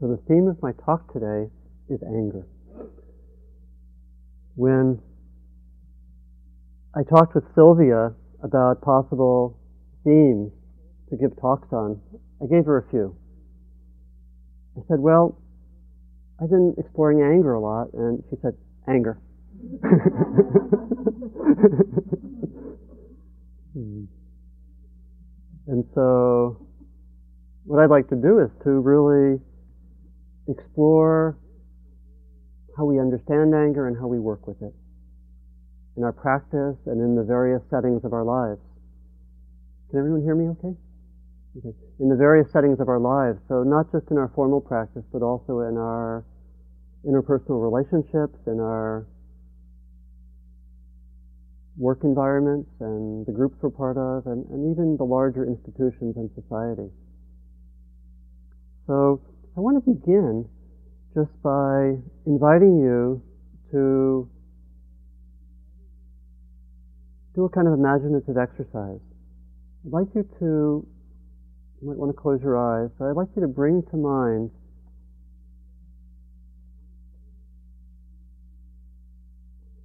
So the theme of my talk today is anger. When I talked with Sylvia about possible themes to give talks on, I gave her a few. I said, Well, I've been exploring anger a lot, and she said, Anger. Hmm. and so, what I'd like to do is to really explore how we understand anger and how we work with it in our practice and in the various settings of our lives. Can everyone hear me okay? Okay. In the various settings of our lives, so not just in our formal practice, but also in our interpersonal relationships, in our work environments and the groups we're part of, and, and even the larger institutions and society. So I want to begin just by inviting you to do a kind of imaginative exercise. I'd like you to, you might want to close your eyes, but I'd like you to bring to mind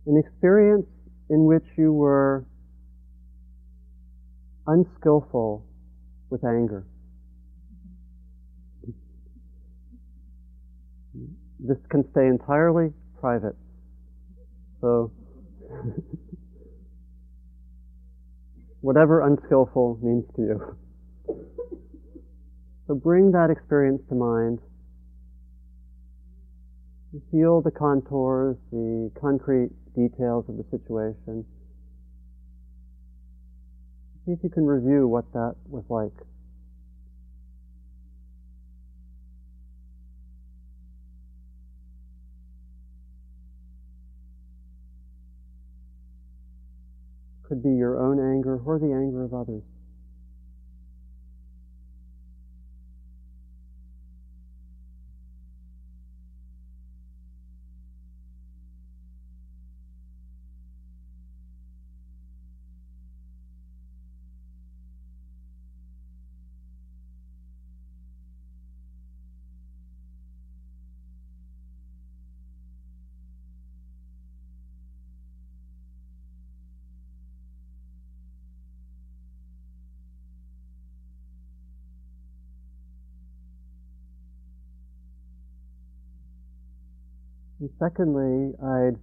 an experience in which you were unskillful with anger. This can stay entirely private. So, whatever unskillful means to you. So bring that experience to mind. Feel the contours, the concrete details of the situation. See if you can review what that was like. Could be your own anger or the anger of others. Secondly, I'd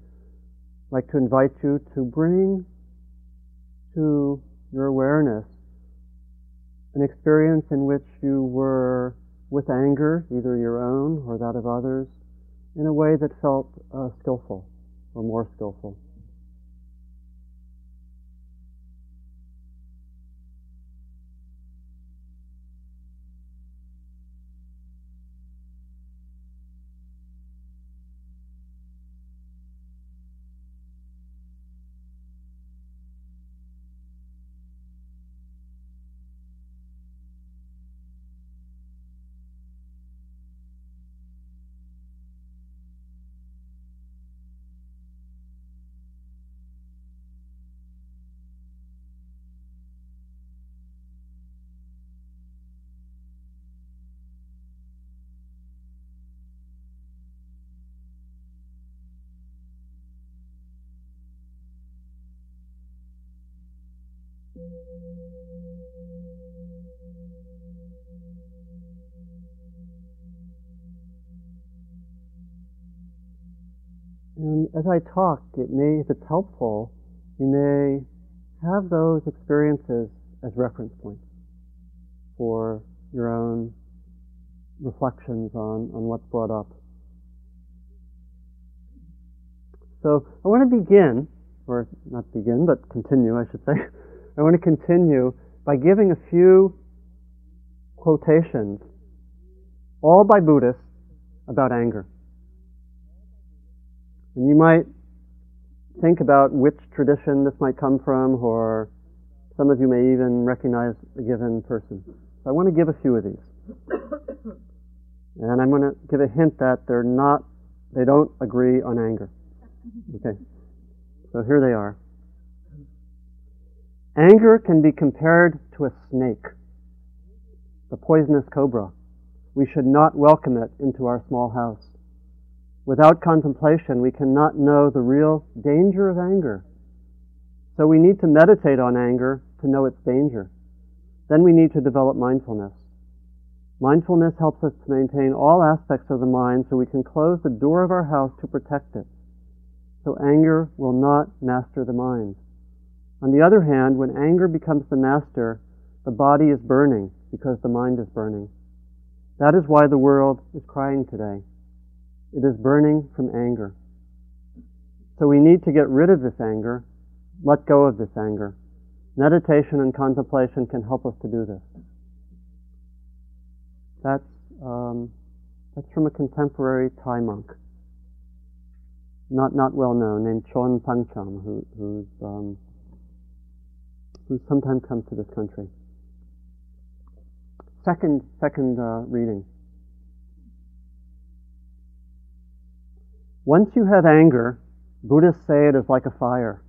like to invite you to bring to your awareness an experience in which you were with anger, either your own or that of others, in a way that felt uh, skillful or more skillful. And as I talk, it may, if it's helpful, you may have those experiences as reference points for your own reflections on, on what's brought up. So I want to begin, or not begin, but continue, I should say. I want to continue by giving a few quotations, all by Buddhists, about anger. And you might think about which tradition this might come from, or some of you may even recognize a given person. So I want to give a few of these. And I'm going to give a hint that they're not, they don't agree on anger. Okay. So here they are. Anger can be compared to a snake, the poisonous cobra, we should not welcome it into our small house. Without contemplation, we cannot know the real danger of anger. So we need to meditate on anger to know its danger. Then we need to develop mindfulness. Mindfulness helps us to maintain all aspects of the mind so we can close the door of our house to protect it. So anger will not master the mind. On the other hand, when anger becomes the master, the body is burning because the mind is burning. That is why the world is crying today. It is burning from anger. So we need to get rid of this anger, let go of this anger. Meditation and contemplation can help us to do this. That's, um, that's from a contemporary Thai monk, not, not well known, named Chon Pancham, who, who's, um, who sometimes comes to this country. Second, second uh, reading. Once you have anger, Buddhists say it is like a fire.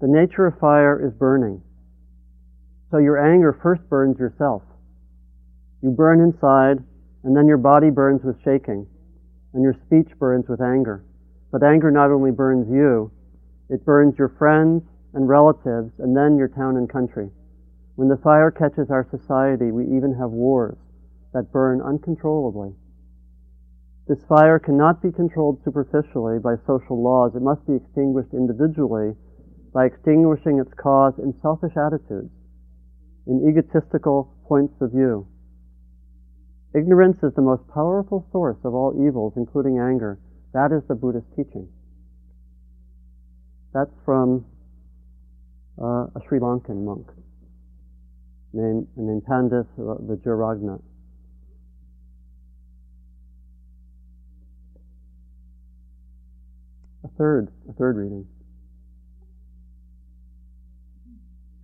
The nature of fire is burning. So your anger first burns yourself. You burn inside, and then your body burns with shaking, and your speech burns with anger. But anger not only burns you, it burns your friends and relatives, and then your town and country. When the fire catches our society, we even have wars that burn uncontrollably. This fire cannot be controlled superficially by social laws. It must be extinguished individually by extinguishing its cause in selfish attitudes, in egotistical points of view. Ignorance is the most powerful source of all evils, including anger. That is the Buddhist teaching. That's from uh, a Sri Lankan monk named, named Pandit Vajiragnana. A third, a third reading.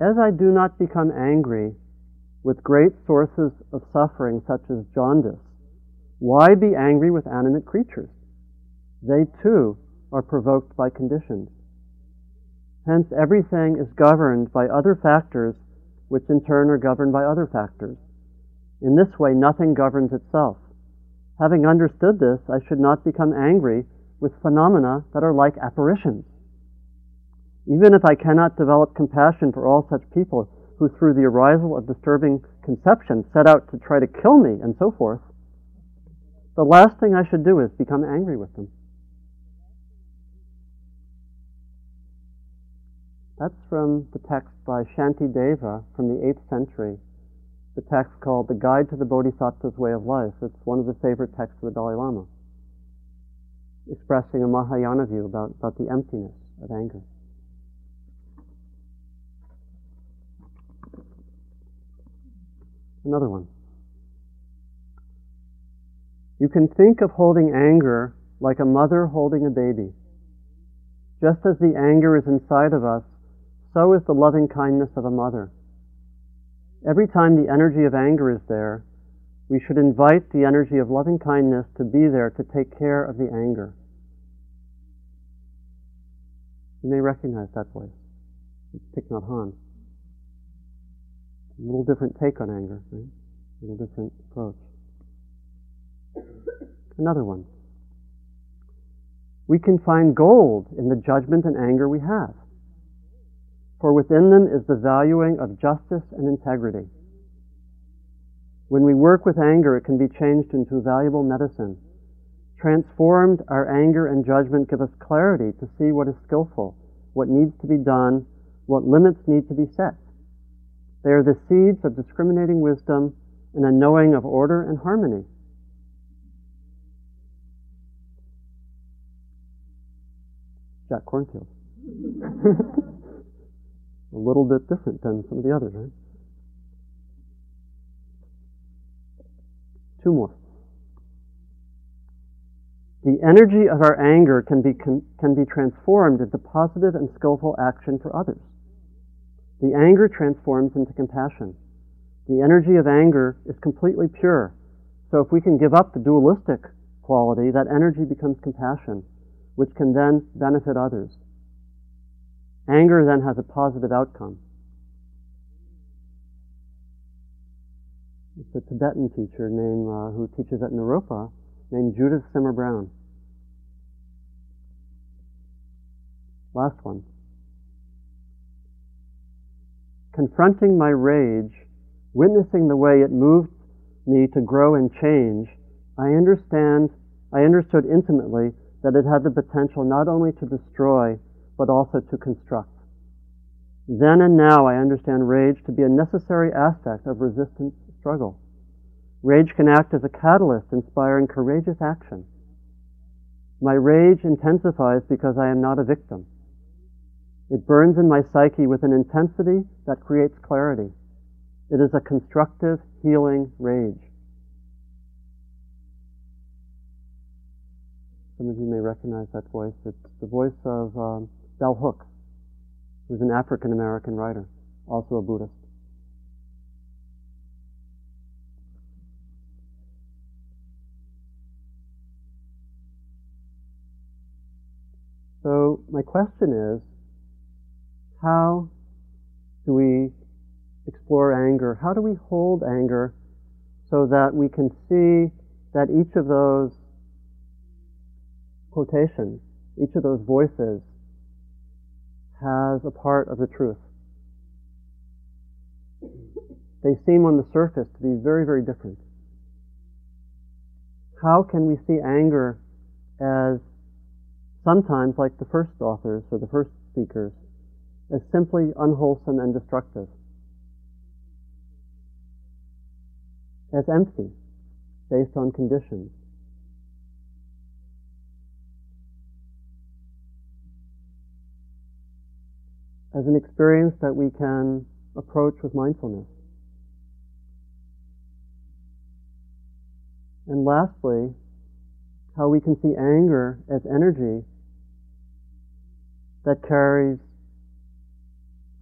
As I do not become angry with great sources of suffering such as jaundice, why be angry with animate creatures? They too are provoked by conditions. Hence, everything is governed by other factors, which in turn are governed by other factors. In this way, nothing governs itself. Having understood this, I should not become angry with phenomena that are like apparitions. Even if I cannot develop compassion for all such people who, through the arisal of disturbing conceptions, set out to try to kill me and so forth, the last thing I should do is become angry with them. That's from the text by Shantideva from the 8th century, the text called The Guide to the Bodhisattva's Way of Life. It's one of the favorite texts of the Dalai Lama, expressing a Mahayana view about, about the emptiness of anger. Another one. You can think of holding anger like a mother holding a baby. Just as the anger is inside of us, so is the loving kindness of a mother. Every time the energy of anger is there, we should invite the energy of loving kindness to be there to take care of the anger. You may recognize that voice. It's Thich Nhat Hanh. A little different take on anger, right? A little different approach. Another one. We can find gold in the judgment and anger we have, for within them is the valuing of justice and integrity. When we work with anger, it can be changed into valuable medicine. Transformed, our anger and judgment give us clarity to see what is skillful, what needs to be done, what limits need to be set. They are the seeds of discriminating wisdom and a knowing of order and harmony. Jack Kornfield. little bit different than some of the others, right? Two more. The energy of our anger can be, can, can be transformed into positive and skillful action for others. The anger transforms into compassion. The energy of anger is completely pure. So if we can give up the dualistic quality, that energy becomes compassion, which can then benefit others. Anger then has a positive outcome. It's a Tibetan teacher named uh, who teaches at Naropa, named Judith Simmer Brown. Last one. Confronting my rage, witnessing the way it moved me to grow and change, I understand, I understood intimately that it had the potential not only to destroy, but also to construct. Then and now I understand rage to be a necessary aspect of resistance struggle. Rage can act as a catalyst inspiring courageous action. My rage intensifies because I am not a victim. It burns in my psyche with an intensity that creates clarity. It is a constructive, healing rage. Some of you may recognize that voice. It's the voice of um, Bell Hooks, who's an African American writer, also a Buddhist. So, my question is how do we explore anger? How do we hold anger so that we can see that each of those quotations, each of those voices, has a part of the truth? They seem on the surface to be very, very different. How can we see anger as sometimes, like the first authors or the first speakers, as simply unwholesome and destructive, as empty, based on conditions. As an experience that we can approach with mindfulness. And lastly, how we can see anger as energy that carries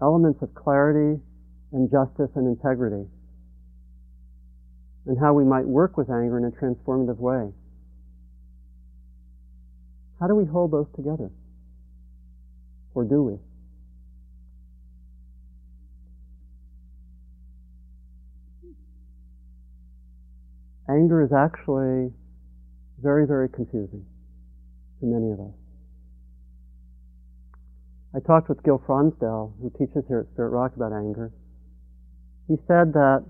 elements of clarity and justice and integrity, and how we might work with anger in a transformative way. How do we hold those together? Or do we? Anger is actually very, very confusing to many of us. I talked with Gil Fronsdal, who teaches here at Spirit Rock about anger. He said that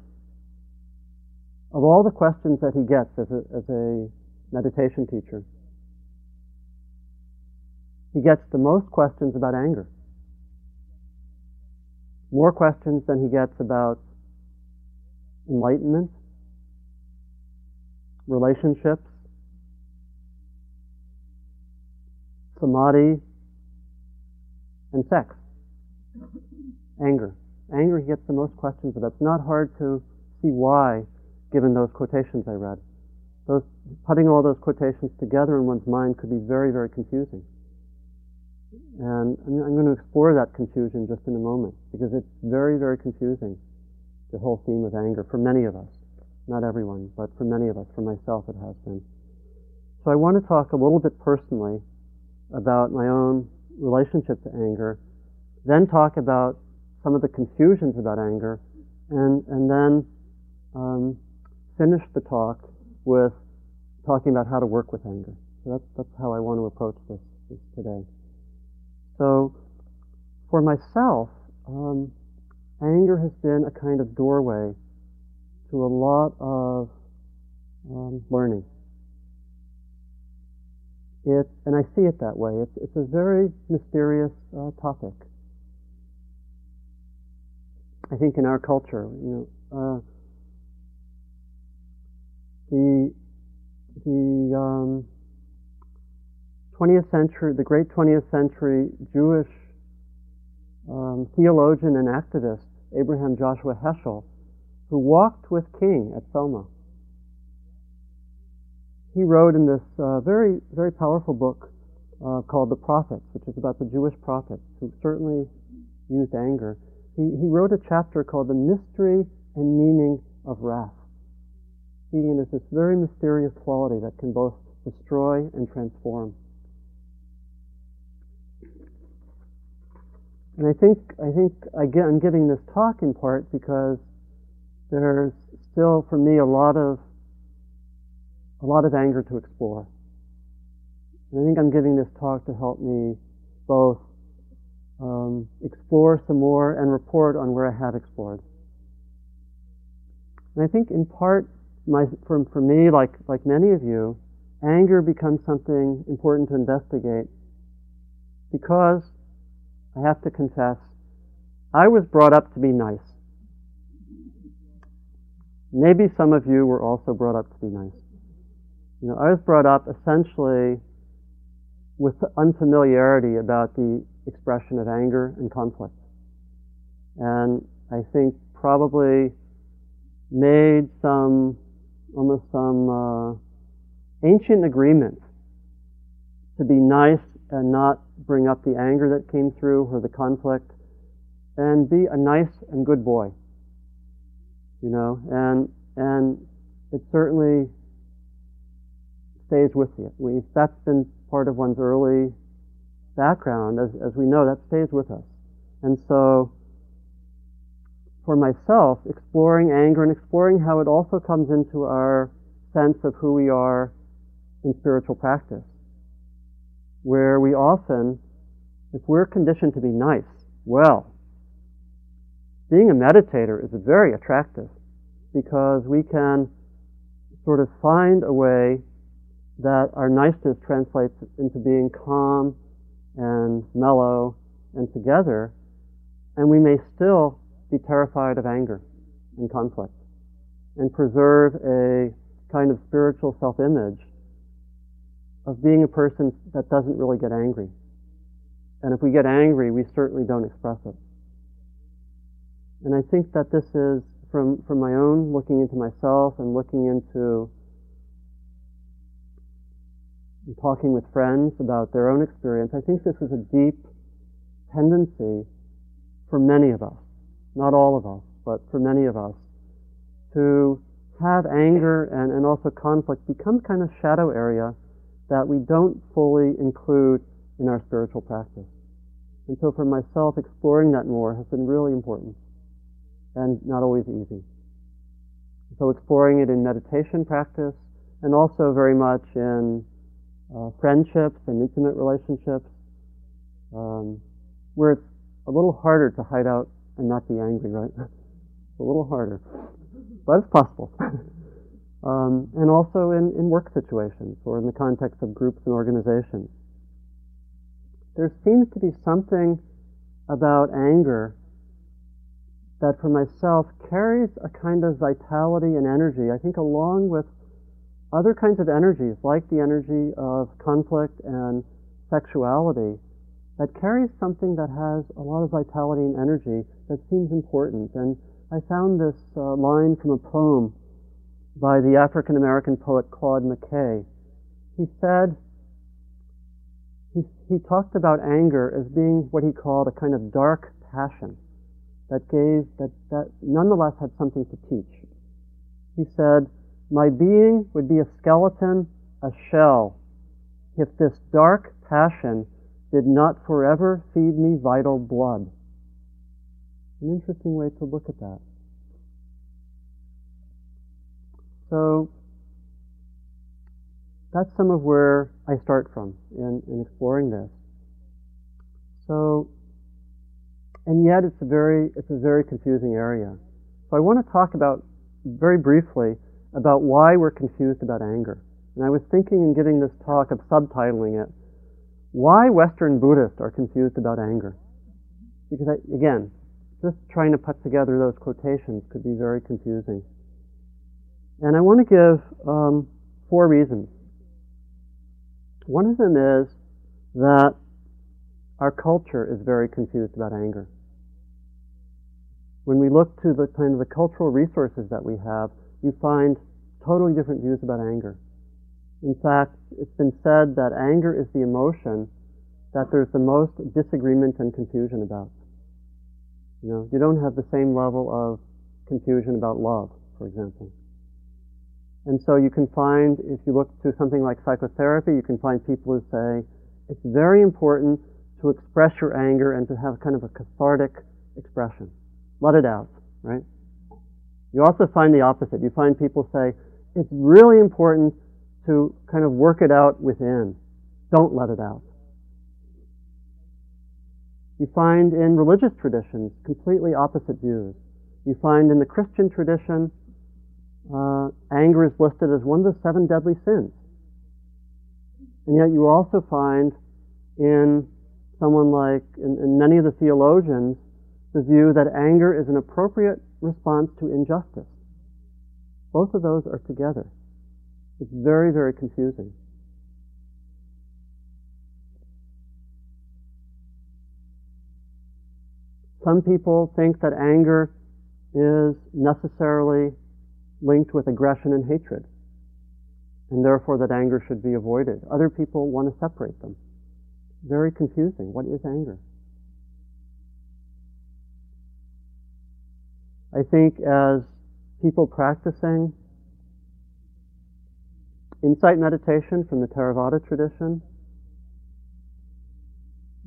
of all the questions that he gets as a, as a meditation teacher, he gets the most questions about anger. More questions than he gets about enlightenment, relationships, samadhi, and sex. Anger. Anger, gets the most questions about. It's not hard to see why, given those quotations I read. Those, putting all those quotations together in one's mind could be very, very confusing. And I'm going to explore that confusion just in a moment, because it's very, very confusing, the whole theme of anger, for many of us. Not everyone, but for many of us, for myself it has been. So I want to talk a little bit personally about my own relationship to anger, then talk about some of the confusions about anger, and, and then um, finish the talk with talking about how to work with anger. So that's, that's how I want to approach this, this today. So, for myself, um, anger has been a kind of doorway to a lot of um, learning. It, and I see it that way. It's, it's a very mysterious uh, topic. I think in our culture, you know, uh, the the um, 20th century, the great 20th century Jewish um, theologian and activist Abraham Joshua Heschel, who walked with King at Selma he wrote in this uh, very, very powerful book uh, called The Prophets, which is about the Jewish prophets who certainly used anger. He, he wrote a chapter called The Mystery and Meaning of Wrath, seeing it as this very mysterious quality that can both destroy and transform. And I think I think get, I'm giving this talk in part because there's still, for me, a lot of a lot of anger to explore. And I think I'm giving this talk to help me both um, explore some more and report on where I have explored. And I think in part, my, for, for me, like, like many of you, anger becomes something important to investigate because I have to confess, I was brought up to be nice. Maybe some of you were also brought up to be nice. You know, I was brought up essentially with unfamiliarity about the expression of anger and conflict. And I think probably made some, almost some uh, ancient agreement to be nice and not bring up the anger that came through or the conflict and be a nice and good boy. You know, and, and it certainly stays with you. We, that's been part of one's early background, as, as we know, that stays with us. And so, for myself, exploring anger and exploring how it also comes into our sense of who we are in spiritual practice, where we often, if we're conditioned to be nice, well, being a meditator is very attractive because we can sort of find a way that our niceness translates into being calm and mellow and together, and we may still be terrified of anger and conflict and preserve a kind of spiritual self image of being a person that doesn't really get angry. And if we get angry, we certainly don't express it. And I think that this is from, from my own looking into myself and looking into and talking with friends about their own experience, I think this is a deep tendency for many of us, not all of us, but for many of us, to have anger and, and also conflict become kind of shadow area that we don't fully include in our spiritual practice. And so for myself, exploring that more has been really important and not always easy. So exploring it in meditation practice and also very much in uh, friendships and intimate relationships, um, where it's a little harder to hide out and not be angry, right? a little harder, but it's possible. um, and also in, in work situations or in the context of groups and organizations. There seems to be something about anger that for myself carries a kind of vitality and energy, I think along with other kinds of energies, like the energy of conflict and sexuality, that carries something that has a lot of vitality and energy that seems important. And I found this uh, line from a poem by the African American poet Claude McKay. He said, he, he talked about anger as being what he called a kind of dark passion that gave, that, that nonetheless had something to teach. He said, my being would be a skeleton, a shell, if this dark passion did not forever feed me vital blood. An interesting way to look at that. So, that's some of where I start from in, in exploring this. So, and yet it's a very, it's a very confusing area. So I want to talk about very briefly about why we're confused about anger. And I was thinking in giving this talk of subtitling it, why Western Buddhists are confused about anger. Because, I, again, just trying to put together those quotations could be very confusing. And I want to give um, four reasons. One of them is that our culture is very confused about anger. When we look to the kind of the cultural resources that we have, you find totally different views about anger. In fact, it's been said that anger is the emotion that there's the most disagreement and confusion about. You know, you don't have the same level of confusion about love, for example. And so you can find, if you look to something like psychotherapy, you can find people who say it's very important to express your anger and to have kind of a cathartic expression. Let it out, right? You also find the opposite. You find people say, it's really important to kind of work it out within. Don't let it out. You find in religious traditions completely opposite views. You find in the Christian tradition, uh, anger is listed as one of the seven deadly sins. And yet you also find in someone like, in, in many of the theologians, the view that anger is an appropriate response to injustice. Both of those are together. It's very, very confusing. Some people think that anger is necessarily linked with aggression and hatred, and therefore that anger should be avoided. Other people want to separate them. Very confusing. What is anger? I think as people practicing insight meditation from the Theravada tradition,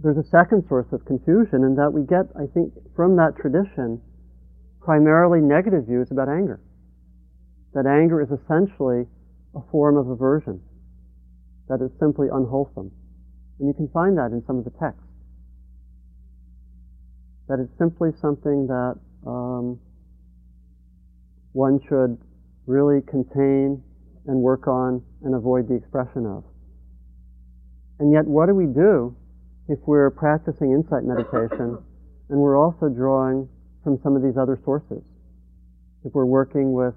there's a second source of confusion in that we get, I think, from that tradition, primarily negative views about anger. That anger is essentially a form of aversion, that is simply unwholesome. And you can find that in some of the texts. That it's simply something that um, one should really contain and work on and avoid the expression of. And yet, what do we do if we're practicing insight meditation and we're also drawing from some of these other sources? If we're working with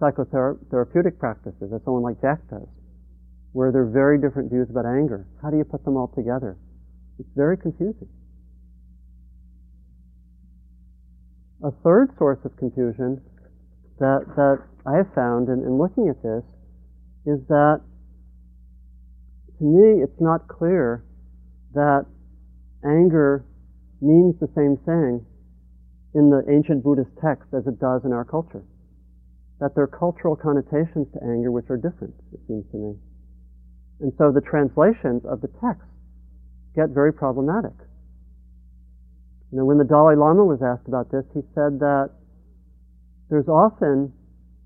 psychotherapeutic practices, as someone like Jack does, where there are very different views about anger, how do you put them all together? It's very confusing. A third source of confusion that, that I have found in, in looking at this is that to me it's not clear that anger means the same thing in the ancient Buddhist text as it does in our culture. That there are cultural connotations to anger which are different, it seems to me. And so the translations of the text get very problematic. You know, when the Dalai Lama was asked about this, he said that there's often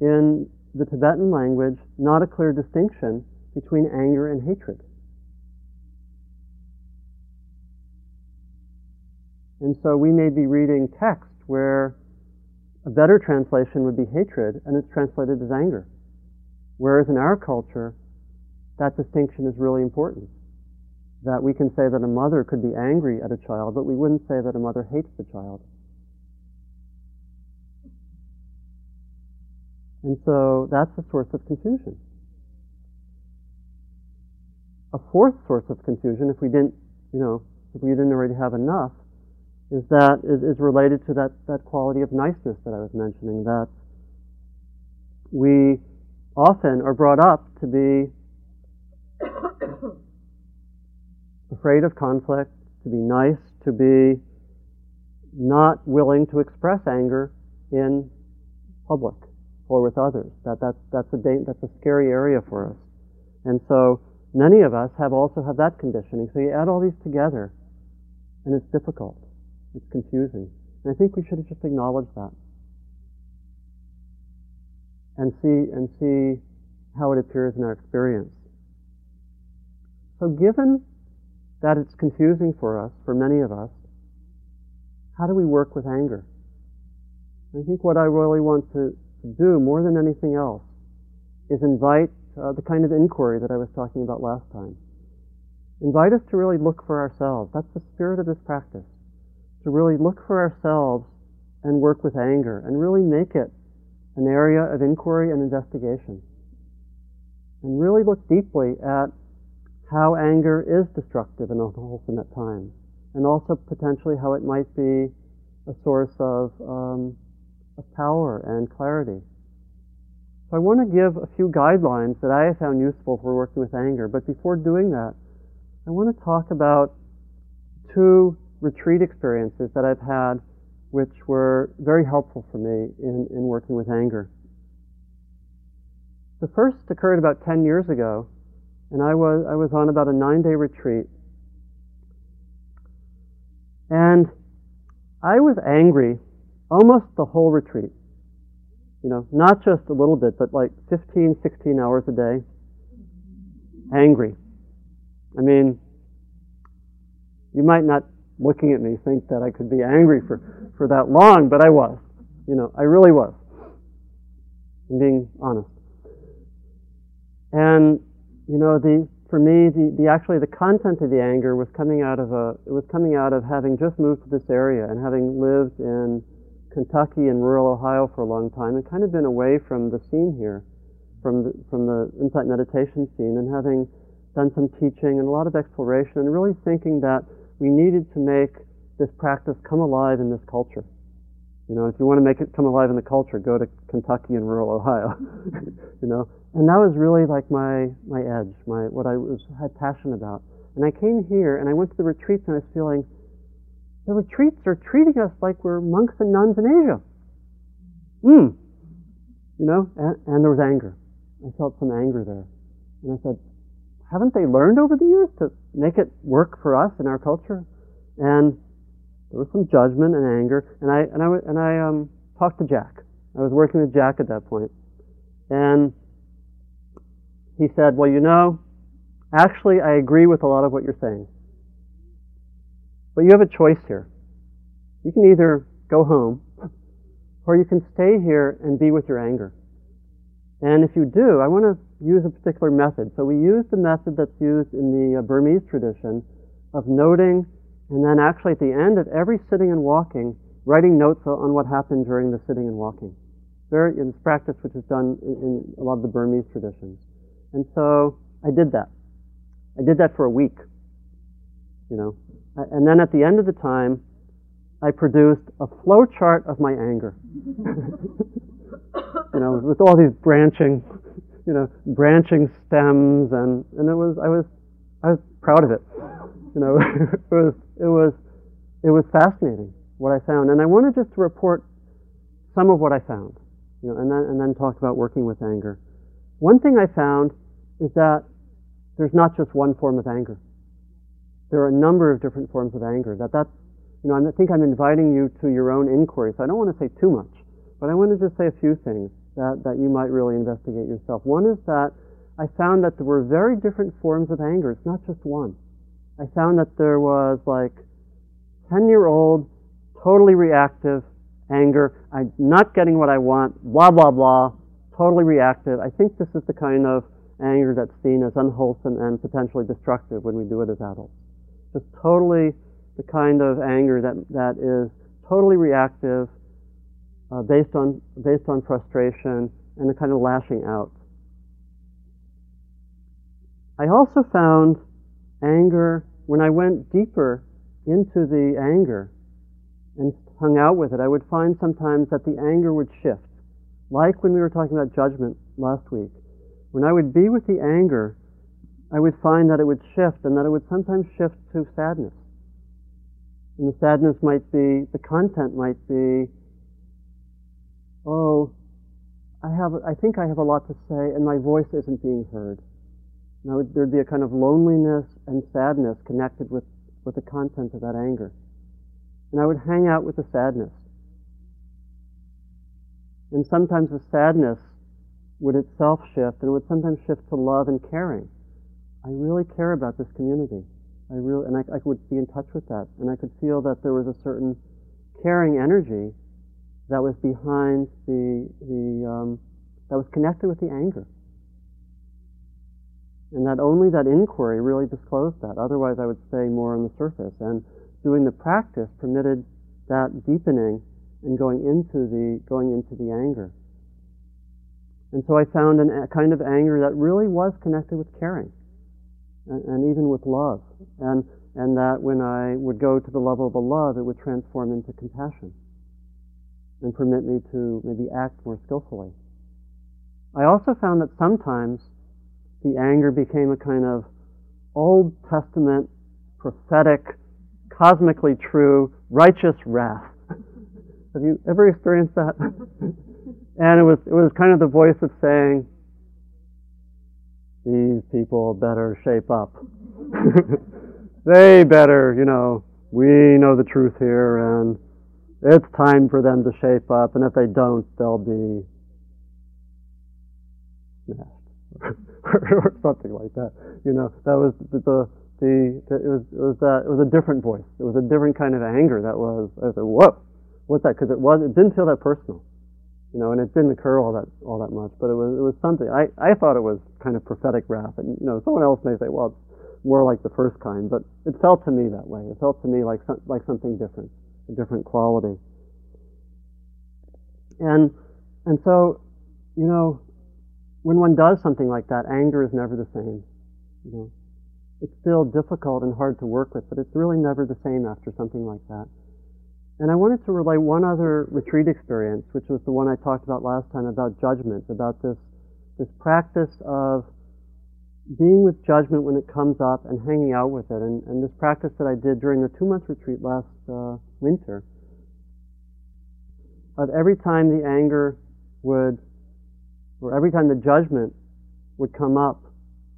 in the Tibetan language not a clear distinction between anger and hatred. And so we may be reading text where a better translation would be hatred and it's translated as anger. Whereas in our culture, that distinction is really important. That we can say that a mother could be angry at a child, but we wouldn't say that a mother hates the child. And so that's a source of confusion. A fourth source of confusion, if we didn't, you know, if we didn't already have enough, is that is, related to that, that quality of niceness that I was mentioning, that we often are brought up to be afraid of conflict, to be nice, to be not willing to express anger in public or with others. That, that's, that's, a that's a scary area for us. And so many of us have also have that conditioning. So you add all these together, and it's difficult. It's confusing. And I think we should just acknowledge that. And see, and see how it appears in our experience. So given that it's confusing for us, for many of us, how do we work with anger? I think what I really want to do more than anything else is invite uh, the kind of inquiry that I was talking about last time. Invite us to really look for ourselves. That's the spirit of this practice. To really look for ourselves and work with anger and really make it an area of inquiry and investigation. And really look deeply at how anger is destructive and unwholesome at times. And also potentially how it might be a source of um, of power and clarity. So I want to give a few guidelines that I have found useful for working with anger, but before doing that, I want to talk about two retreat experiences that I've had which were very helpful for me in, in working with anger. The first occurred about 10 years ago, and I was, I was on about a nine day retreat. And I was angry almost the whole retreat. You know, not just a little bit, but like 15, 16 hours a day. Angry. I mean, you might not, looking at me, think that I could be angry for, for that long, but I was. You know, I really was. I'm being honest. And, you know, the, for me, the, the actually the content of the anger was coming out of a, it was coming out of having just moved to this area and having lived in Kentucky and rural Ohio for a long time and kind of been away from the scene here, from the, from the insight meditation scene and having done some teaching and a lot of exploration and really thinking that we needed to make this practice come alive in this culture. You know, if you want to make it come alive in the culture, go to Kentucky and rural Ohio. you know, and that was really like my my edge, my what I was had passion about. And I came here and I went to the retreats and I was feeling the retreats are treating us like we're monks and nuns in Asia. Hmm. You know, and, and there was anger. I felt some anger there. And I said, haven't they learned over the years to make it work for us in our culture? And there was some judgment and anger. And I, and I, and I um, talked to Jack. I was working with Jack at that point. And he said, well, you know, actually, I agree with a lot of what you're saying. But you have a choice here. You can either go home, or you can stay here and be with your anger. And if you do, I want to use a particular method. So we use the method that's used in the uh, Burmese tradition of noting, and then actually at the end of every sitting and walking, writing notes on what happened during the sitting and walking. Very, it's practice which is done in, in a lot of the Burmese traditions. And so I did that. I did that for a week. You know, and then at the end of the time, I produced a flow chart of my anger. you know, with all these branching, you know, branching stems, and and it was I was I was proud of it. You know, it was it was it was fascinating what I found, and I wanted just to report some of what I found, you know, and then and then talk about working with anger. One thing I found is that there's not just one form of anger there are a number of different forms of anger. That that's, you know, I think I'm inviting you to your own inquiry. So I don't want to say too much, but I want to just say a few things that, that you might really investigate yourself. One is that I found that there were very different forms of anger. It's not just one. I found that there was like 10 year old, totally reactive anger. I'm not getting what I want, blah, blah, blah, totally reactive. I think this is the kind of anger that's seen as unwholesome and potentially destructive when we do it as adults. Just totally the kind of anger that, that is totally reactive, uh, based on based on frustration and a kind of lashing out. I also found anger when I went deeper into the anger and hung out with it. I would find sometimes that the anger would shift, like when we were talking about judgment last week. When I would be with the anger, I would find that it would shift and that it would sometimes shift to sadness. And the sadness might be, the content might be, oh, I have, I think I have a lot to say and my voice isn't being heard. Now there'd be a kind of loneliness and sadness connected with, with the content of that anger. And I would hang out with the sadness. And sometimes the sadness would itself shift and it would sometimes shift to love and caring. I really care about this community. I really, and I, I would be in touch with that, and I could feel that there was a certain caring energy that was behind the the um, that was connected with the anger, and that only that inquiry really disclosed that. Otherwise, I would stay more on the surface. And doing the practice permitted that deepening and going into the going into the anger. And so I found an, a kind of anger that really was connected with caring and, and even with love. And, and that when I would go to the level of a love, it would transform into compassion and permit me to maybe act more skillfully. I also found that sometimes the anger became a kind of Old Testament, prophetic, cosmically true, righteous wrath. Have you ever experienced that? and it was, it was kind of the voice of saying, these people better shape up. they better, you know, we know the truth here and it's time for them to shape up and if they don't, they'll be smashed, or something like that. You know, that was the, the, the, it was it was that it was a different voice. It was a different kind of anger. That was I said, whoa, what's that? Because it was it didn't feel that personal, you know, and it didn't occur all that all that much. But it was it was something. I I thought it was kind of prophetic wrath, and you know, someone else may say, well, it's more like the first kind, but it felt to me that way. It felt to me like some, like something different, a different quality. And and so, you know, when one does something like that, anger is never the same. You know, it's still difficult and hard to work with, but it's really never the same after something like that. And I wanted to relate one other retreat experience, which was the one I talked about last time about judgment, about this this practice of being with judgment when it comes up and hanging out with it. And, and this practice that I did during the two month retreat last uh, winter, of every time the anger would, or every time the judgment would come up,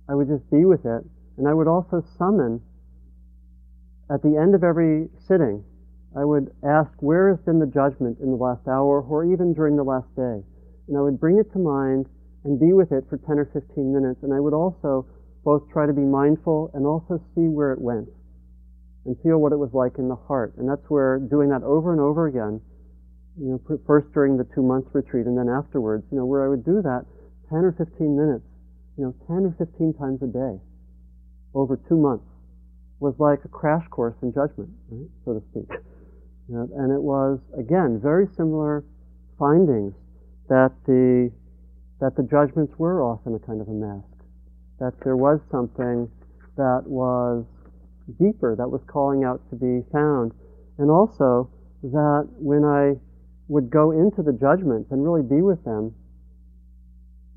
I would just be with it. And I would also summon, at the end of every sitting, I would ask, where has been the judgment in the last hour or even during the last day? And I would bring it to mind and be with it for 10 or 15 minutes. And I would also both try to be mindful and also see where it went and feel what it was like in the heart. And that's where doing that over and over again, you know, first during the two month retreat and then afterwards, you know, where I would do that 10 or 15 minutes, you know, 10 or 15 times a day over two months was like a crash course in judgment, right, so to speak. And it was, again, very similar findings that the that the judgments were often a kind of a mask, that there was something that was deeper, that was calling out to be found, and also that when I would go into the judgments and really be with them,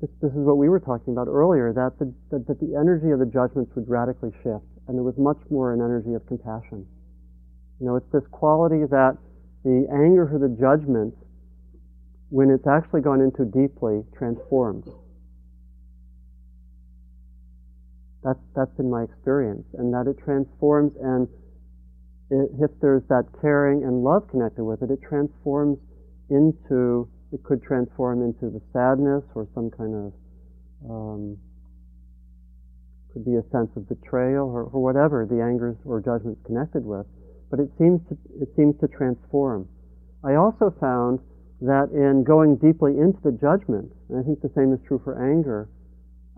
this, this is what we were talking about earlier, that the, that, that the energy of the judgments would radically shift, and there was much more an energy of compassion. You know, it's this quality that the anger or the judgment when it's actually gone into deeply, transforms. That's, that's been my experience, and that it transforms, and it, if there's that caring and love connected with it, it transforms into, it could transform into the sadness or some kind of, um, could be a sense of betrayal or, or whatever the angers or judgments connected with. But it seems to, it seems to transform. I also found that in going deeply into the judgment, and I think the same is true for anger,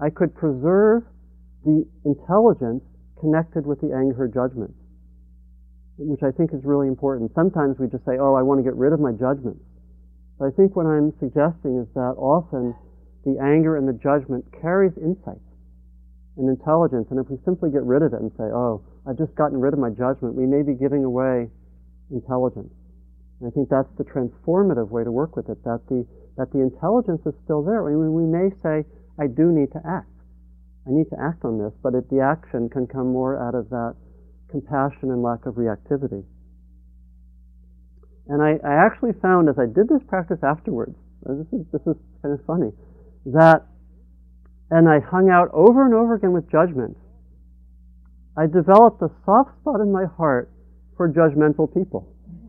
I could preserve the intelligence connected with the anger judgment, which I think is really important. Sometimes we just say, oh, I want to get rid of my judgment. But I think what I'm suggesting is that often the anger and the judgment carries insight and intelligence, and if we simply get rid of it and say, oh, I've just gotten rid of my judgment, we may be giving away intelligence. And I think that's the transformative way to work with it, that the, that the intelligence is still there. I mean, we may say, I do need to act. I need to act on this, but it, the action can come more out of that compassion and lack of reactivity. And I, I actually found as I did this practice afterwards, this is, this is kind of funny, that, and I hung out over and over again with judgment, I developed a soft spot in my heart for judgmental people.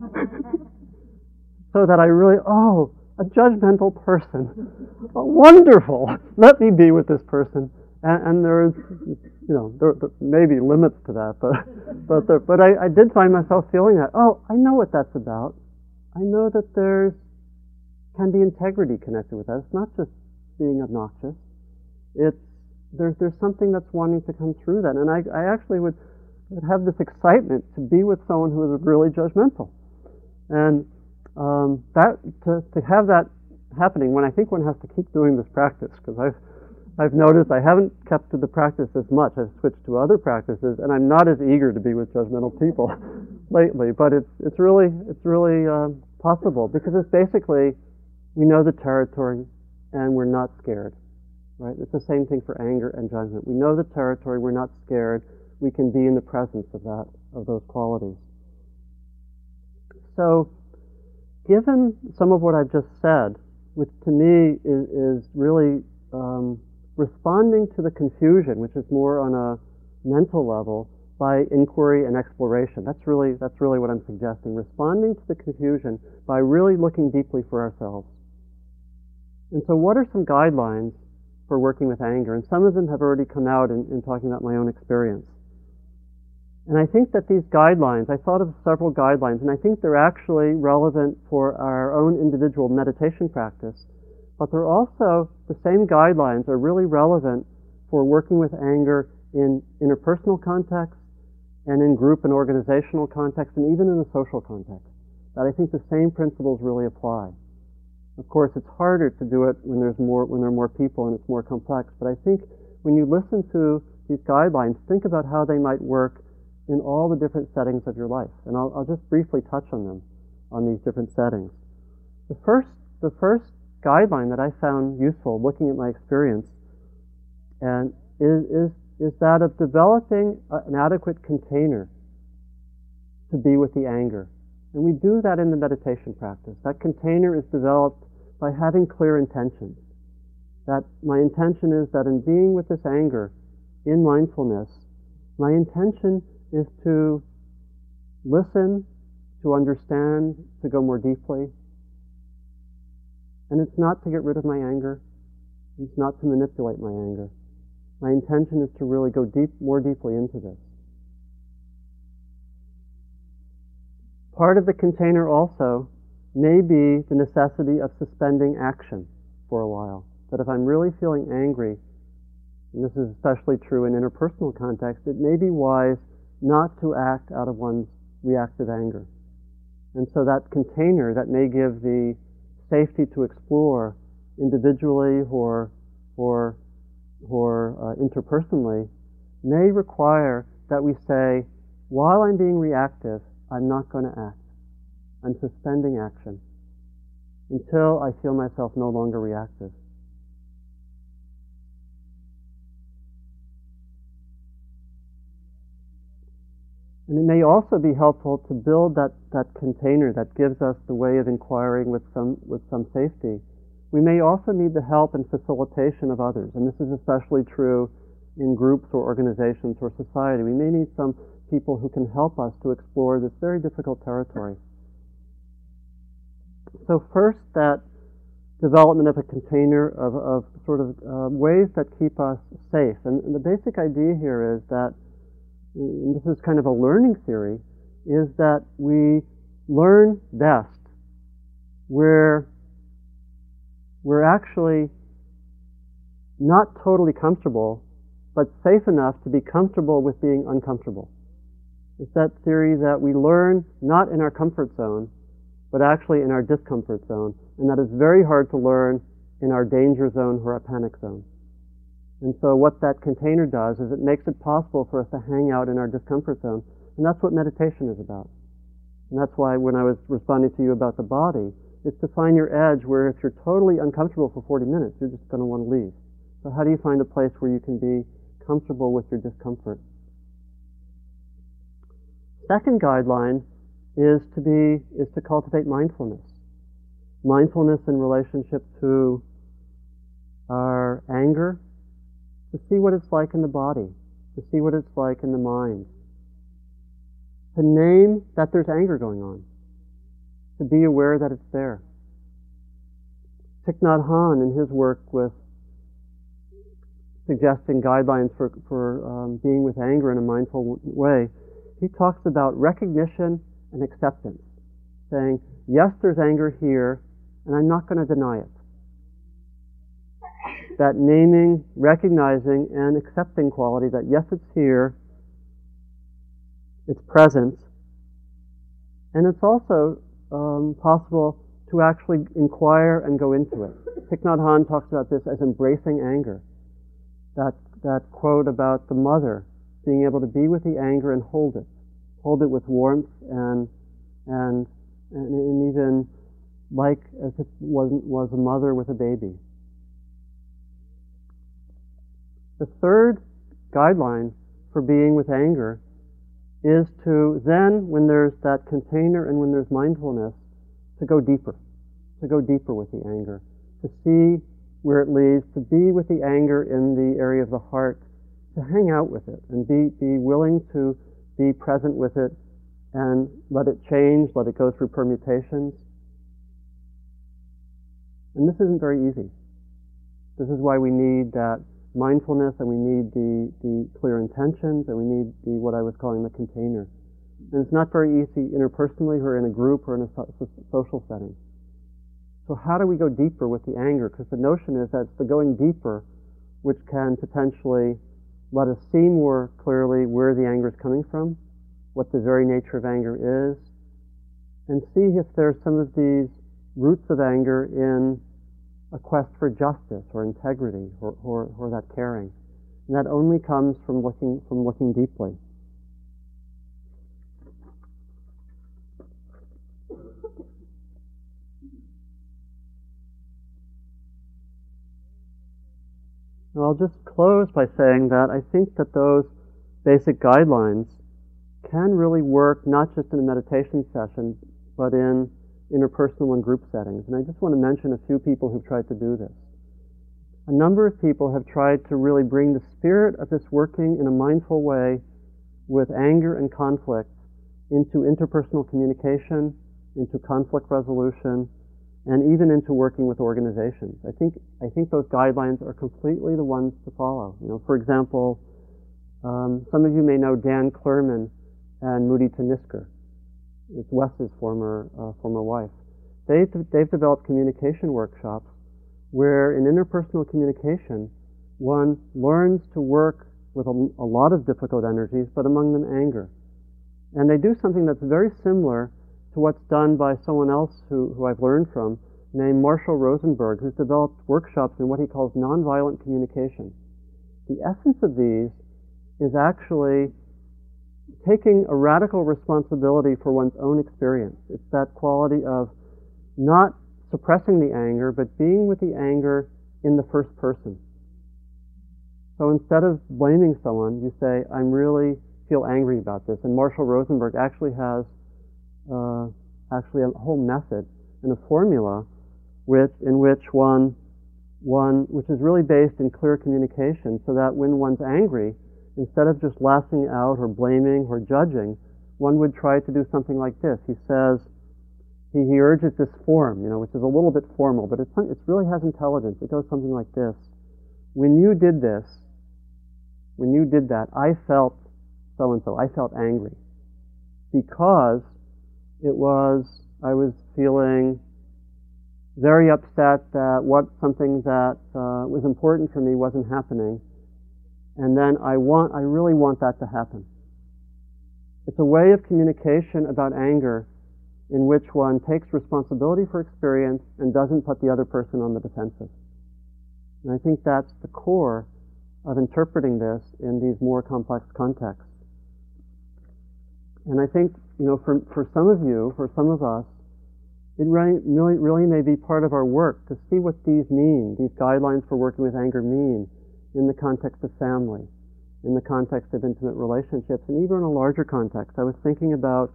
so that I really, oh, a judgmental person. Oh, wonderful. Let me be with this person. And, and there is, you know, there, there may be limits to that, but but there, but I, I did find myself feeling that. Oh, I know what that's about. I know that there's can be integrity connected with that. It's not just being obnoxious. It's there's there's something that's wanting to come through that, and I I actually would would have this excitement to be with someone who is really judgmental, and um, that to, to have that happening when I think one has to keep doing this practice because I've I've noticed I haven't kept to the practice as much. I've switched to other practices, and I'm not as eager to be with judgmental people lately. But it's it's really it's really uh, possible because it's basically we know the territory and we're not scared. Right? It's the same thing for anger and judgment. We know the territory. We're not scared. We can be in the presence of that of those qualities. So given some of what I've just said, which to me is, is really um, responding to the confusion, which is more on a mental level, by inquiry and exploration. That's really, that's really what I'm suggesting. Responding to the confusion by really looking deeply for ourselves. And so, what are some guidelines for working with anger, and some of them have already come out in, in talking about my own experience. And I think that these guidelines, I thought of several guidelines, and I think they're actually relevant for our own individual meditation practice, but they're also, the same guidelines are really relevant for working with anger in interpersonal context and in group and organizational context and even in a social context. That I think the same principles really apply. Of course, it's harder to do it when there's more when there are more people and it's more complex. But I think when you listen to these guidelines, think about how they might work in all the different settings of your life. And I'll, I'll just briefly touch on them on these different settings. The first, the first guideline that I found useful, looking at my experience, and is, is, is that of developing an adequate container to be with the anger. And we do that in the meditation practice. That container is developed by having clear intentions. That my intention is that in being with this anger in mindfulness, my intention is to listen, to understand, to go more deeply. And it's not to get rid of my anger. It's not to manipulate my anger. My intention is to really go deep, more deeply into this. Part of the container also may be the necessity of suspending action for a while. That if I'm really feeling angry, and this is especially true in interpersonal context, it may be wise not to act out of one's reactive anger. And so that container that may give the safety to explore individually or, or, or uh, interpersonally may require that we say, while I'm being reactive, I'm not going to act. I'm suspending action until I feel myself no longer reactive. And it may also be helpful to build that, that container that gives us the way of inquiring with some, with some safety. We may also need the help and facilitation of others, and this is especially true in groups or organizations or society. We may need some people who can help us to explore this very difficult territory. So, first, that development of a container of, of sort of uh, ways that keep us safe. And, and, the basic idea here is that, this is kind of a learning theory, is that we learn best where we're actually not totally comfortable, but safe enough to be comfortable with being uncomfortable. It's that theory that we learn not in our comfort zone, but actually in our discomfort zone, and that is very hard to learn in our danger zone or our panic zone. And so what that container does is it makes it possible for us to hang out in our discomfort zone, and that's what meditation is about. And that's why when I was responding to you about the body, it's to find your edge where if you're totally uncomfortable for 40 minutes, you're just going to want to leave. So how do you find a place where you can be comfortable with your discomfort? Second guideline is to be is to cultivate mindfulness. Mindfulness in relationship to our anger, to see what it's like in the body, to see what it's like in the mind. To name that there's anger going on. To be aware that it's there. Thich Nhat Hanh, in his work with suggesting guidelines for, for um, being with anger in a mindful way, he talks about recognition and acceptance, saying, yes, there's anger here, and I'm not going to deny it. That naming, recognizing, and accepting quality that yes, it's here, it's present, and it's also um, possible to actually inquire and go into it. Thich Nhat Hanh talks about this as embracing anger. That, that quote about the mother being able to be with the anger and hold it, hold it with warmth and and and, even like as if was was a mother with a baby. The third guideline for being with anger is to then, when there's that container and when there's mindfulness, to go deeper, to go deeper with the anger, to see where it leads, to be with the anger in the area of the heart, to hang out with it and be, be willing to be present with it and let it change, let it go through permutations. And this isn't very easy. This is why we need that mindfulness and we need the, the clear intentions and we need the what I was calling the container. And it's not very easy interpersonally or in a group or in a so- social setting. So how do we go deeper with the anger? Because the notion is that it's the going deeper which can potentially let us see more clearly where the anger is coming from, what the very nature of anger is, and see if there's some of these roots of anger in a quest for justice or integrity or, or, or that caring. And that only comes from looking, from looking deeply. Now I'll just close by saying that I think that those basic guidelines can really work not just in a meditation session, but in interpersonal and group settings. And I just want to mention a few people who've tried to do this. A number of people have tried to really bring the spirit of this working in a mindful way with anger and conflict into interpersonal communication, into conflict resolution, and even into working with organizations. I think I think those guidelines are completely the ones to follow. You know, for example, um, some of you may know Dan Clurman and Mudita Nisker. It's Wes's former uh, former wife. They've they've developed communication workshops where in interpersonal communication one learns to work with a, a lot of difficult energies, but among them anger. And they do something that's very similar to what's done by someone else who, who I've learned from, named Marshall Rosenberg, who's developed workshops in what he calls nonviolent communication. The essence of these is actually taking a radical responsibility for one's own experience. It's that quality of not suppressing the anger, but being with the anger in the first person. So instead of blaming someone, you say, I'm really feel angry about this. And Marshall Rosenberg actually has uh, actually a whole method and a formula which, in which one, one, which is really based in clear communication so that when one's angry, instead of just lashing out or blaming or judging, one would try to do something like this. He says, he, he urges this form, you know, which is a little bit formal, but it's, it really has intelligence. It goes something like this. When you did this, when you did that, I felt so and so. I felt angry because it was, I was feeling very upset that what something that uh, was important for me wasn't happening. And then I want, I really want that to happen. It's a way of communication about anger in which one takes responsibility for experience and doesn't put the other person on the defensive. And I think that's the core of interpreting this in these more complex contexts. And I think you know, for, for some of you, for some of us, it really, really, may be part of our work to see what these mean, these guidelines for working with anger mean in the context of family, in the context of intimate relationships, and even in a larger context. I was thinking about,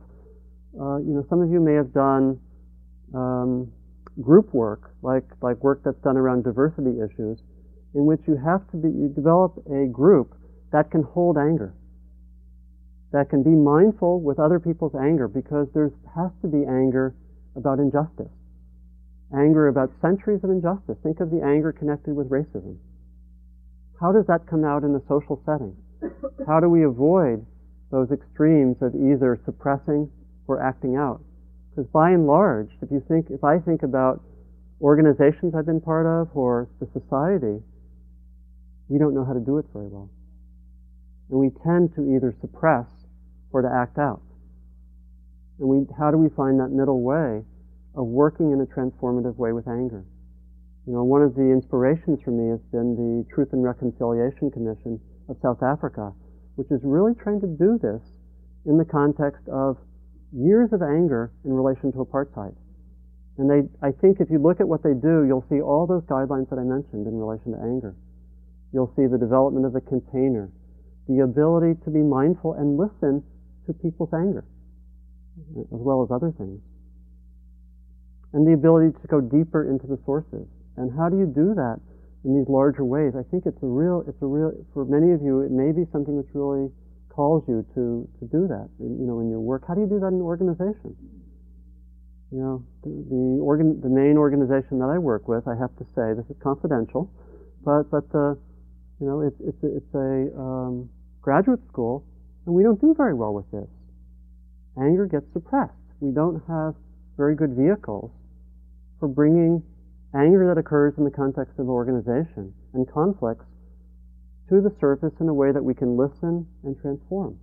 uh, you know, some of you may have done um, group work, like, like work that's done around diversity issues, in which you have to be, you develop a group that can hold anger that can be mindful with other people's anger because there has to be anger about injustice. Anger about centuries of injustice. Think of the anger connected with racism. How does that come out in a social setting? How do we avoid those extremes of either suppressing or acting out? Because by and large, if you think, if I think about organizations I've been part of or the society, we don't know how to do it very well. And we tend to either suppress or to act out. And we, how do we find that middle way of working in a transformative way with anger? You know, one of the inspirations for me has been the Truth and Reconciliation Commission of South Africa, which is really trying to do this in the context of years of anger in relation to apartheid. And they, I think if you look at what they do, you'll see all those guidelines that I mentioned in relation to anger. You'll see the development of the container, the ability to be mindful and listen to people's anger, as well as other things. And the ability to go deeper into the sources. And how do you do that in these larger ways? I think it's a real, it's a real, for many of you, it may be something which really calls you to, to do that, in, you know, in your work. How do you do that in an organization? You know, the, the, organ, the main organization that I work with, I have to say, this is confidential, but but the you know it's it's it's a um, graduate school, and we don't do very well with this. Anger gets suppressed. We don't have very good vehicles for bringing anger that occurs in the context of organization and conflicts to the surface in a way that we can listen and transform.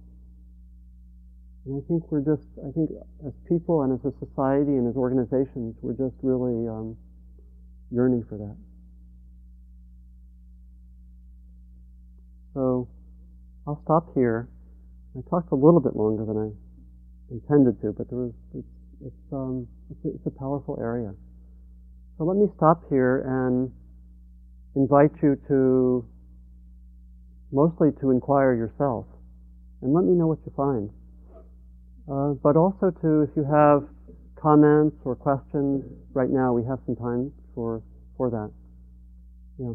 And I think we're just, I think as people and as a society and as organizations, we're just really um, yearning for that. So I'll stop here. I talked a little bit longer than I intended to, but there was, it's, it's, um, it's, a, it's a powerful area. So let me stop here and invite you to mostly to inquire yourself and let me know what you find. Uh, but also to, if you have comments or questions, right now we have some time for, for that. Yeah.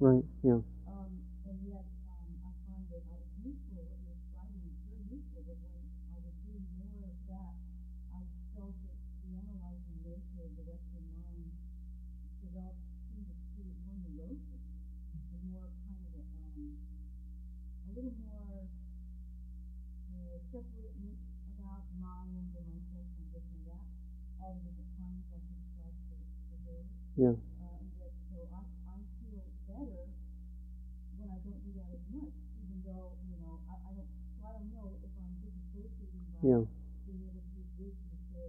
Right. Yeah. Um, and yet, um, I find that I, it's useful, what you're describing is very useful, but when I was doing more of that, I felt that the analyzing nature of the Western mind developed, seemed to create more neurosis and more kind of a, um, a little more, uh, separateness about mind and myself and this and that, all the different kinds I can describe to, to her. Yeah. Uh, and that, so I, I feel better when I don't do that as much, even though, you know, I, I don't, so I don't know if I'm disassociating by Yeah. being able to use this to say,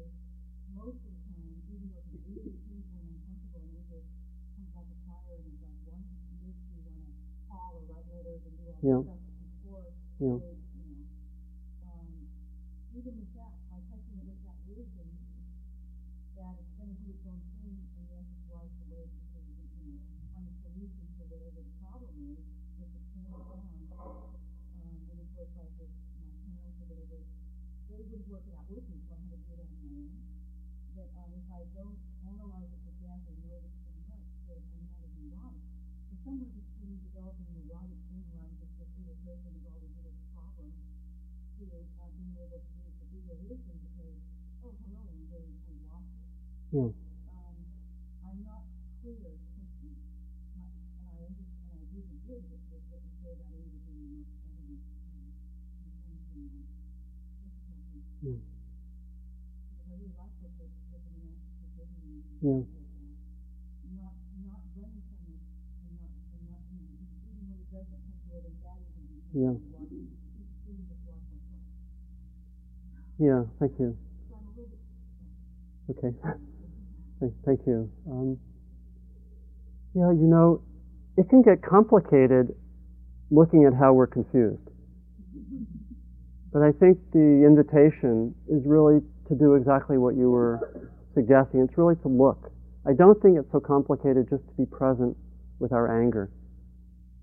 most of the time, even though it's really painful and uncomfortable, and it just comes like a fire and it's like, one makes me want to call or write letters and do all Yeah. this stuff before Yeah. they, you know, um, even with that, by touching it with that wisdom, that it's going to do its own thing, and yes, it's wise to wait until you, you know, find a solution to whatever the problem is, if it can be found. Um, and of course, like with my parents or whatever, they would work it out with me, so I had to do it on my own. That, um, if I don't analyze it with that and know it so much, that I'm not as neurotic. So somewhere between developing neurotic thing where I'm just this little person with all these little problems, to, uh, being able to use the bigger wisdom to say, oh, hello, and really kind of watch it Yeah. um, I'm not clear quickly. Not, and I understand, and I do agree with with what you say about anger being the most prevalent, um, concerns and difficulties. Yeah. Because I really like what the, what the monastic has given me. Yeah. Not, not running from it, and not, and not, you know, just even when it doesn't come to it, and that isn't Yeah. myself. Yeah. Thank you. Okay. Thank, thank you. Um, yeah, you know, it can get complicated looking at how we're confused. But I think the invitation is really to do exactly what you were suggesting. It's really to look. I don't think it's so complicated just to be present with our anger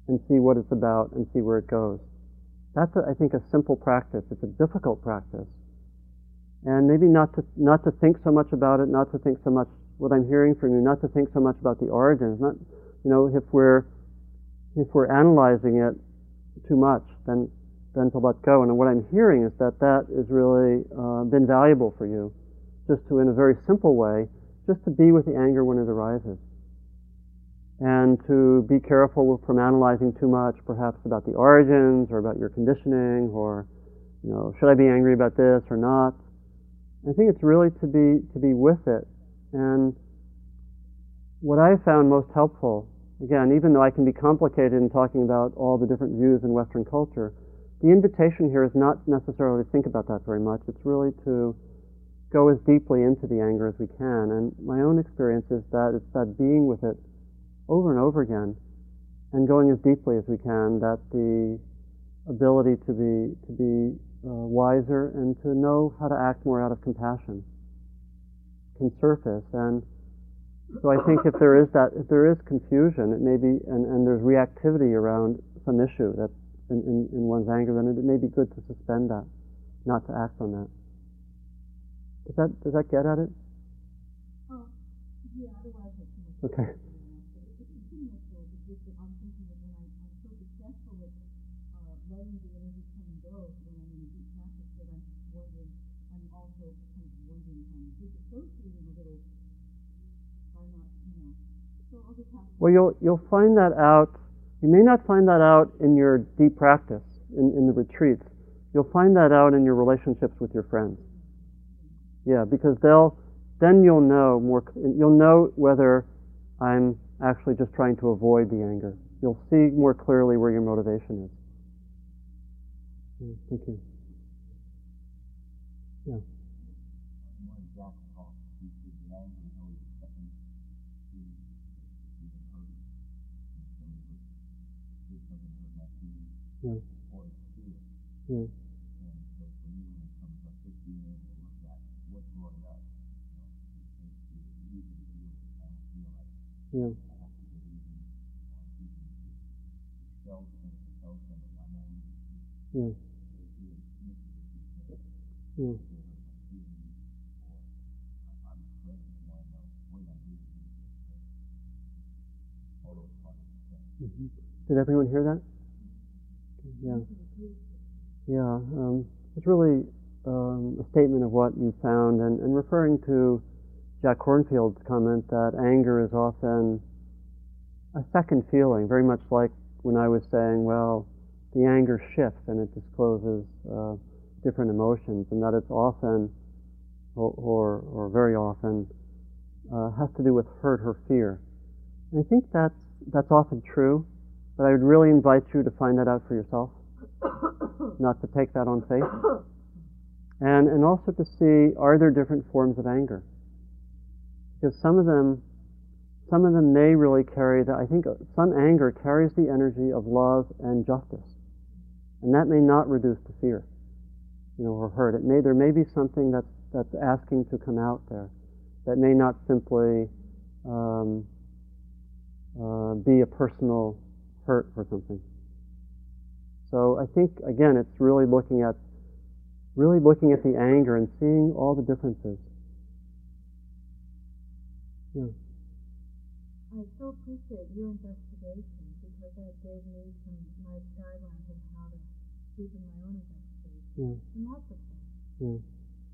and see what it's about and see where it goes. That's, a, I think, a simple practice. It's a difficult practice and maybe not to not to think so much about it, not to think so much what I'm hearing from you, not to think so much about the origins. Not, you know, if we're if we're analyzing it too much, then then to let go. And what I'm hearing is that that has really uh, been valuable for you, just to in a very simple way, just to be with the anger when it arises, and to be careful from analyzing too much, perhaps about the origins or about your conditioning, or you know, should I be angry about this or not? I think it's really to be to be with it. And what I found most helpful, again, even though I can be complicated in talking about all the different views in Western culture, the invitation here is not necessarily to think about that very much. It's really to go as deeply into the anger as we can. And my own experience is that it's that being with it over and over again and going as deeply as we can, that the ability to be to be uh, wiser and to know how to act more out of compassion can surface. And so I think if there is that, if there is confusion, it may be, and, and there's reactivity around some issue that in, in, in one's anger, then it may be good to suspend that, not to act on that. Does that does that get at it? Oh, yeah, otherwise it's too much. Okay. But it's pretty much though, because I'm thinking that when I, I'm so successful at, uh, letting the energy come and go, when I'm in a deep practice, that I'm wondering, I'm also kind of wondering, I'm disassociating a little by not, you know, so I'll just have to. Well, you'll you'll find that out. You may not find that out in your deep practice in, in the retreats. You'll find that out in your relationships with your friends. Yeah, because they'll then you'll know more. You'll know whether I'm actually just trying to avoid the anger. You'll see more clearly where your motivation is. Yeah, thank you. Yeah. When Jack of the thing. hmm Did everyone hear that? Yeah. Yeah. Um, it's really um, a statement of what you found, and, and referring to Jack Kornfield's comment that anger is often a second feeling, very much like when I was saying, well, the anger shifts and it discloses uh, different emotions, and that it's often, or, or, or very often, uh, has to do with hurt or fear. And I think that's, that's often true, but I would really invite you to find that out for yourself, not to take that on faith. And, and also to see, are there different forms of anger? Because some of them, some of them may really carry that. I think some anger carries the energy of love and justice, and that may not reduce to fear, you know, or hurt. It may there may be something that's that's asking to come out there, that may not simply um, uh, be a personal hurt or something. So I think again, it's really looking at really looking at the anger and seeing all the differences. Yeah. I so appreciate your investigation because that gave me some nice guidelines on how to deepen my own investigation Yeah. and lots of things. Yeah.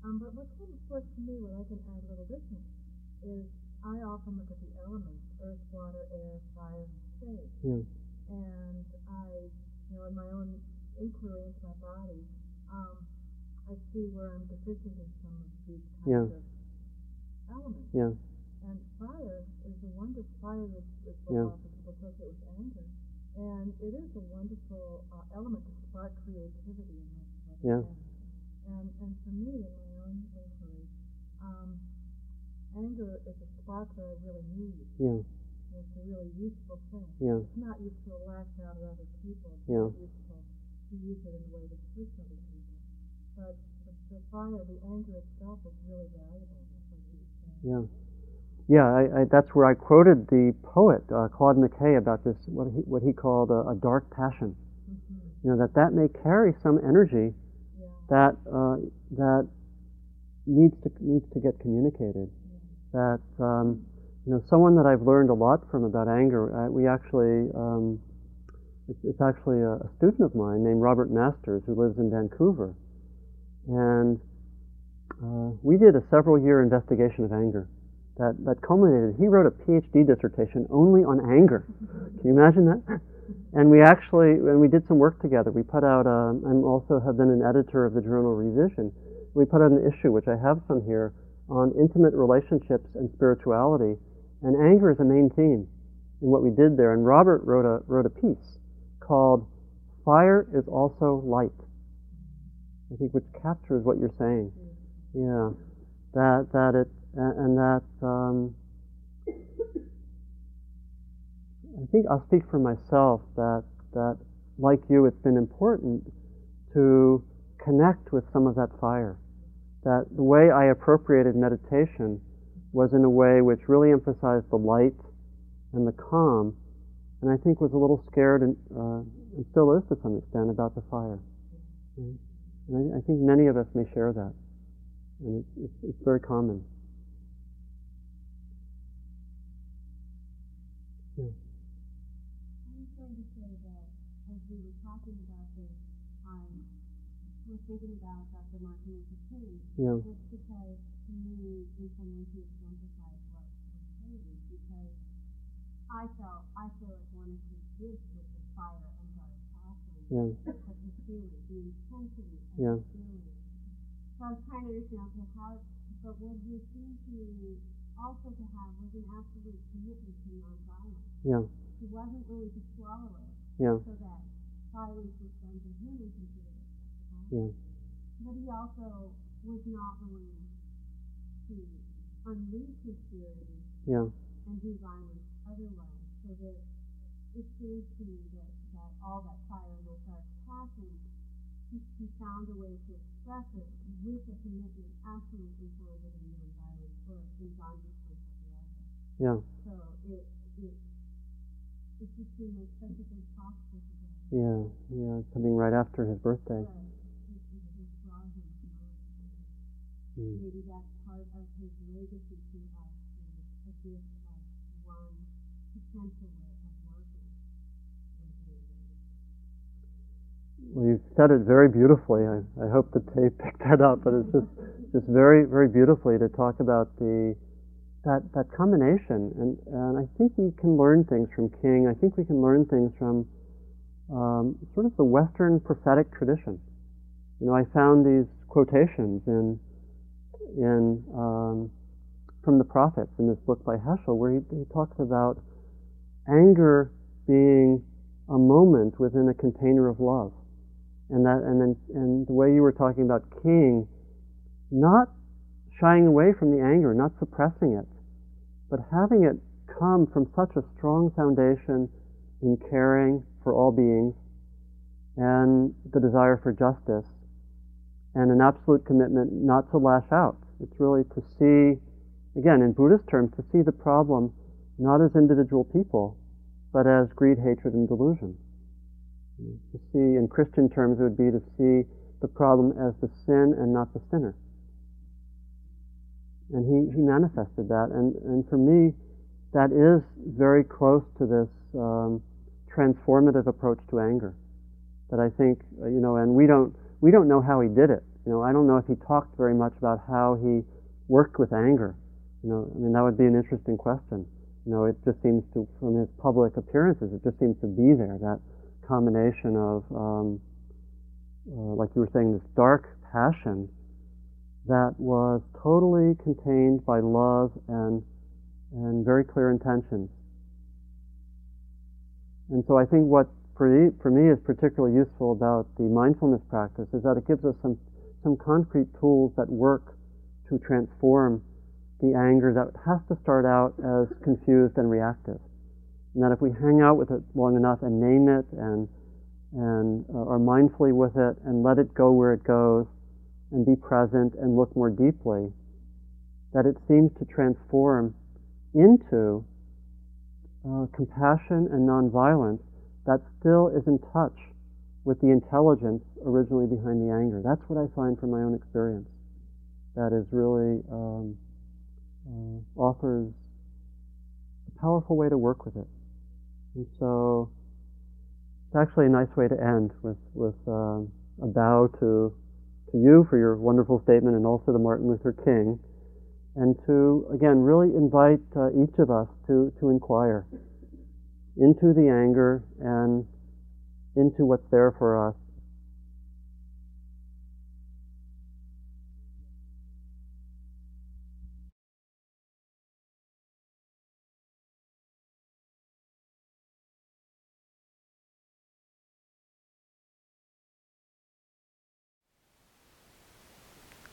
Um, but what came forth to me, what I can add a little different, is I often look at the elements, earth, water, air, fire, and space. Yeah. And I, you know, in my own inquiry into my body, um, I see where I'm deficient in some of these kinds Yeah. of elements. Yeah. Fire is a wonderful fire is, is what Yeah. often people associate with anger. And it is a wonderful uh, element to spark creativity in us. Yeah. And and for me in my own inquiry, um, anger is a spark that I really need. Yeah. It's a really useful thing. Yeah. It's not useful to lash out at other people. It's Yeah. not useful to use it in a way that hurts other people. But the, the fire, the anger itself is really valuable. That's what you. Yeah. Yeah, I, I, that's where I quoted the poet uh, Claude McKay about this what he what he called a, a dark passion. Mm-hmm. You know that that may carry some energy Yeah. that uh, that needs to needs to get communicated. That um, you know someone that I've learned a lot from about anger. Uh, we actually um, it's, it's actually a, a student of mine named Robert Masters who lives in Vancouver, and uh, we did a several year investigation of anger that, that culminated. He wrote a PhD dissertation only on anger. Can you imagine that? And we actually, and we did some work together. We put out, um, I'm also have been an editor of the journal Revision. We put out an issue, which I have some here, on intimate relationships and spirituality. And anger is a main theme in what we did there. And Robert wrote a, wrote a piece called Fire is Also Light. I think which captures what you're saying. Yeah. That, that it, and that, um, I think I'll speak for myself that that like you, it's been important to connect with some of that fire. That the way I appropriated meditation was in a way which really emphasized the light and the calm, and I think was a little scared and, uh, and still is to some extent about the fire. Right? And I, I, think many of us may share that, and it's very common. Yeah. I was going to say that as we were talking about this, I was thinking about Dr. Martin Luther King. Yeah. Just because to me, in some ways, he exemplifies what we're saying. Because I felt, I feel like one of his gifts was the fire and our passion. Yeah. But the feeling, the intensity of yeah. the feeling. So I was trying to understand, okay, how, but what you seem to also to have was an absolute commitment to nonviolence. Yeah. He wasn't willing to swallow it. Yeah. So that violence was done to him and considered acceptable. Yeah. But he also was not willing to unleash his fury yeah. and do violence otherwise. So that it seems to me that, that all that fire and that dark passion, he, he found a way to express it with a commitment absolutely founded in nonviolence or in Gandhi's yeah. So it, it, Yeah, yeah, coming right after his birthday. Mm. Maybe that's part of his legacy to us, a gift of one potential way of working. Well, you've said it very beautifully. I, I hope the tape picked that up, but it's just, just very, very beautifully to talk about the that, that combination. And, and I think we can learn things from King. I think we can learn things from um, sort of the Western prophetic tradition. You know, I found these quotations in, in um, from the prophets in this book by Heschel, where he, he talks about anger being a moment within a container of love, and that, and then, and the way you were talking about King, not shying away from the anger, not suppressing it, but having it come from such a strong foundation in caring for all beings and the desire for justice and an absolute commitment not to lash out. It's really to see, again, in Buddhist terms, to see the problem not as individual people, but as greed, hatred, and delusion. To see, in Christian terms, it would be to see the problem as the sin and not the sinner. And he, he manifested that. And, and for me, that is very close to this um, transformative approach to anger. That I think, uh, you know, and we don't, we don't know how he did it. You know, I don't know if he talked very much about how he worked with anger. You know, I mean, that would be an interesting question. You know, it just seems to, from his public appearances, it just seems to be there, that combination of, um, uh, like you were saying, this dark passion that was totally contained by love and, and very clear intentions. And so I think what for, for me is particularly useful about the mindfulness practice is that it gives us some, some concrete tools that work to transform the anger that has to start out as confused and reactive. And that if we hang out with it long enough and name it and, and uh, are mindfully with it and let it go where it goes, and be present and look more deeply, that it seems to transform into uh, compassion and nonviolence that still is in touch with the intelligence originally behind the anger. That's what I find from my own experience. That is really um, uh, offers a powerful way to work with it. And so it's actually a nice way to end with, with uh, a bow to to you for your wonderful statement and also to Martin Luther King, and to, again, really invite uh, each of us to, to inquire into the anger and into what's there for us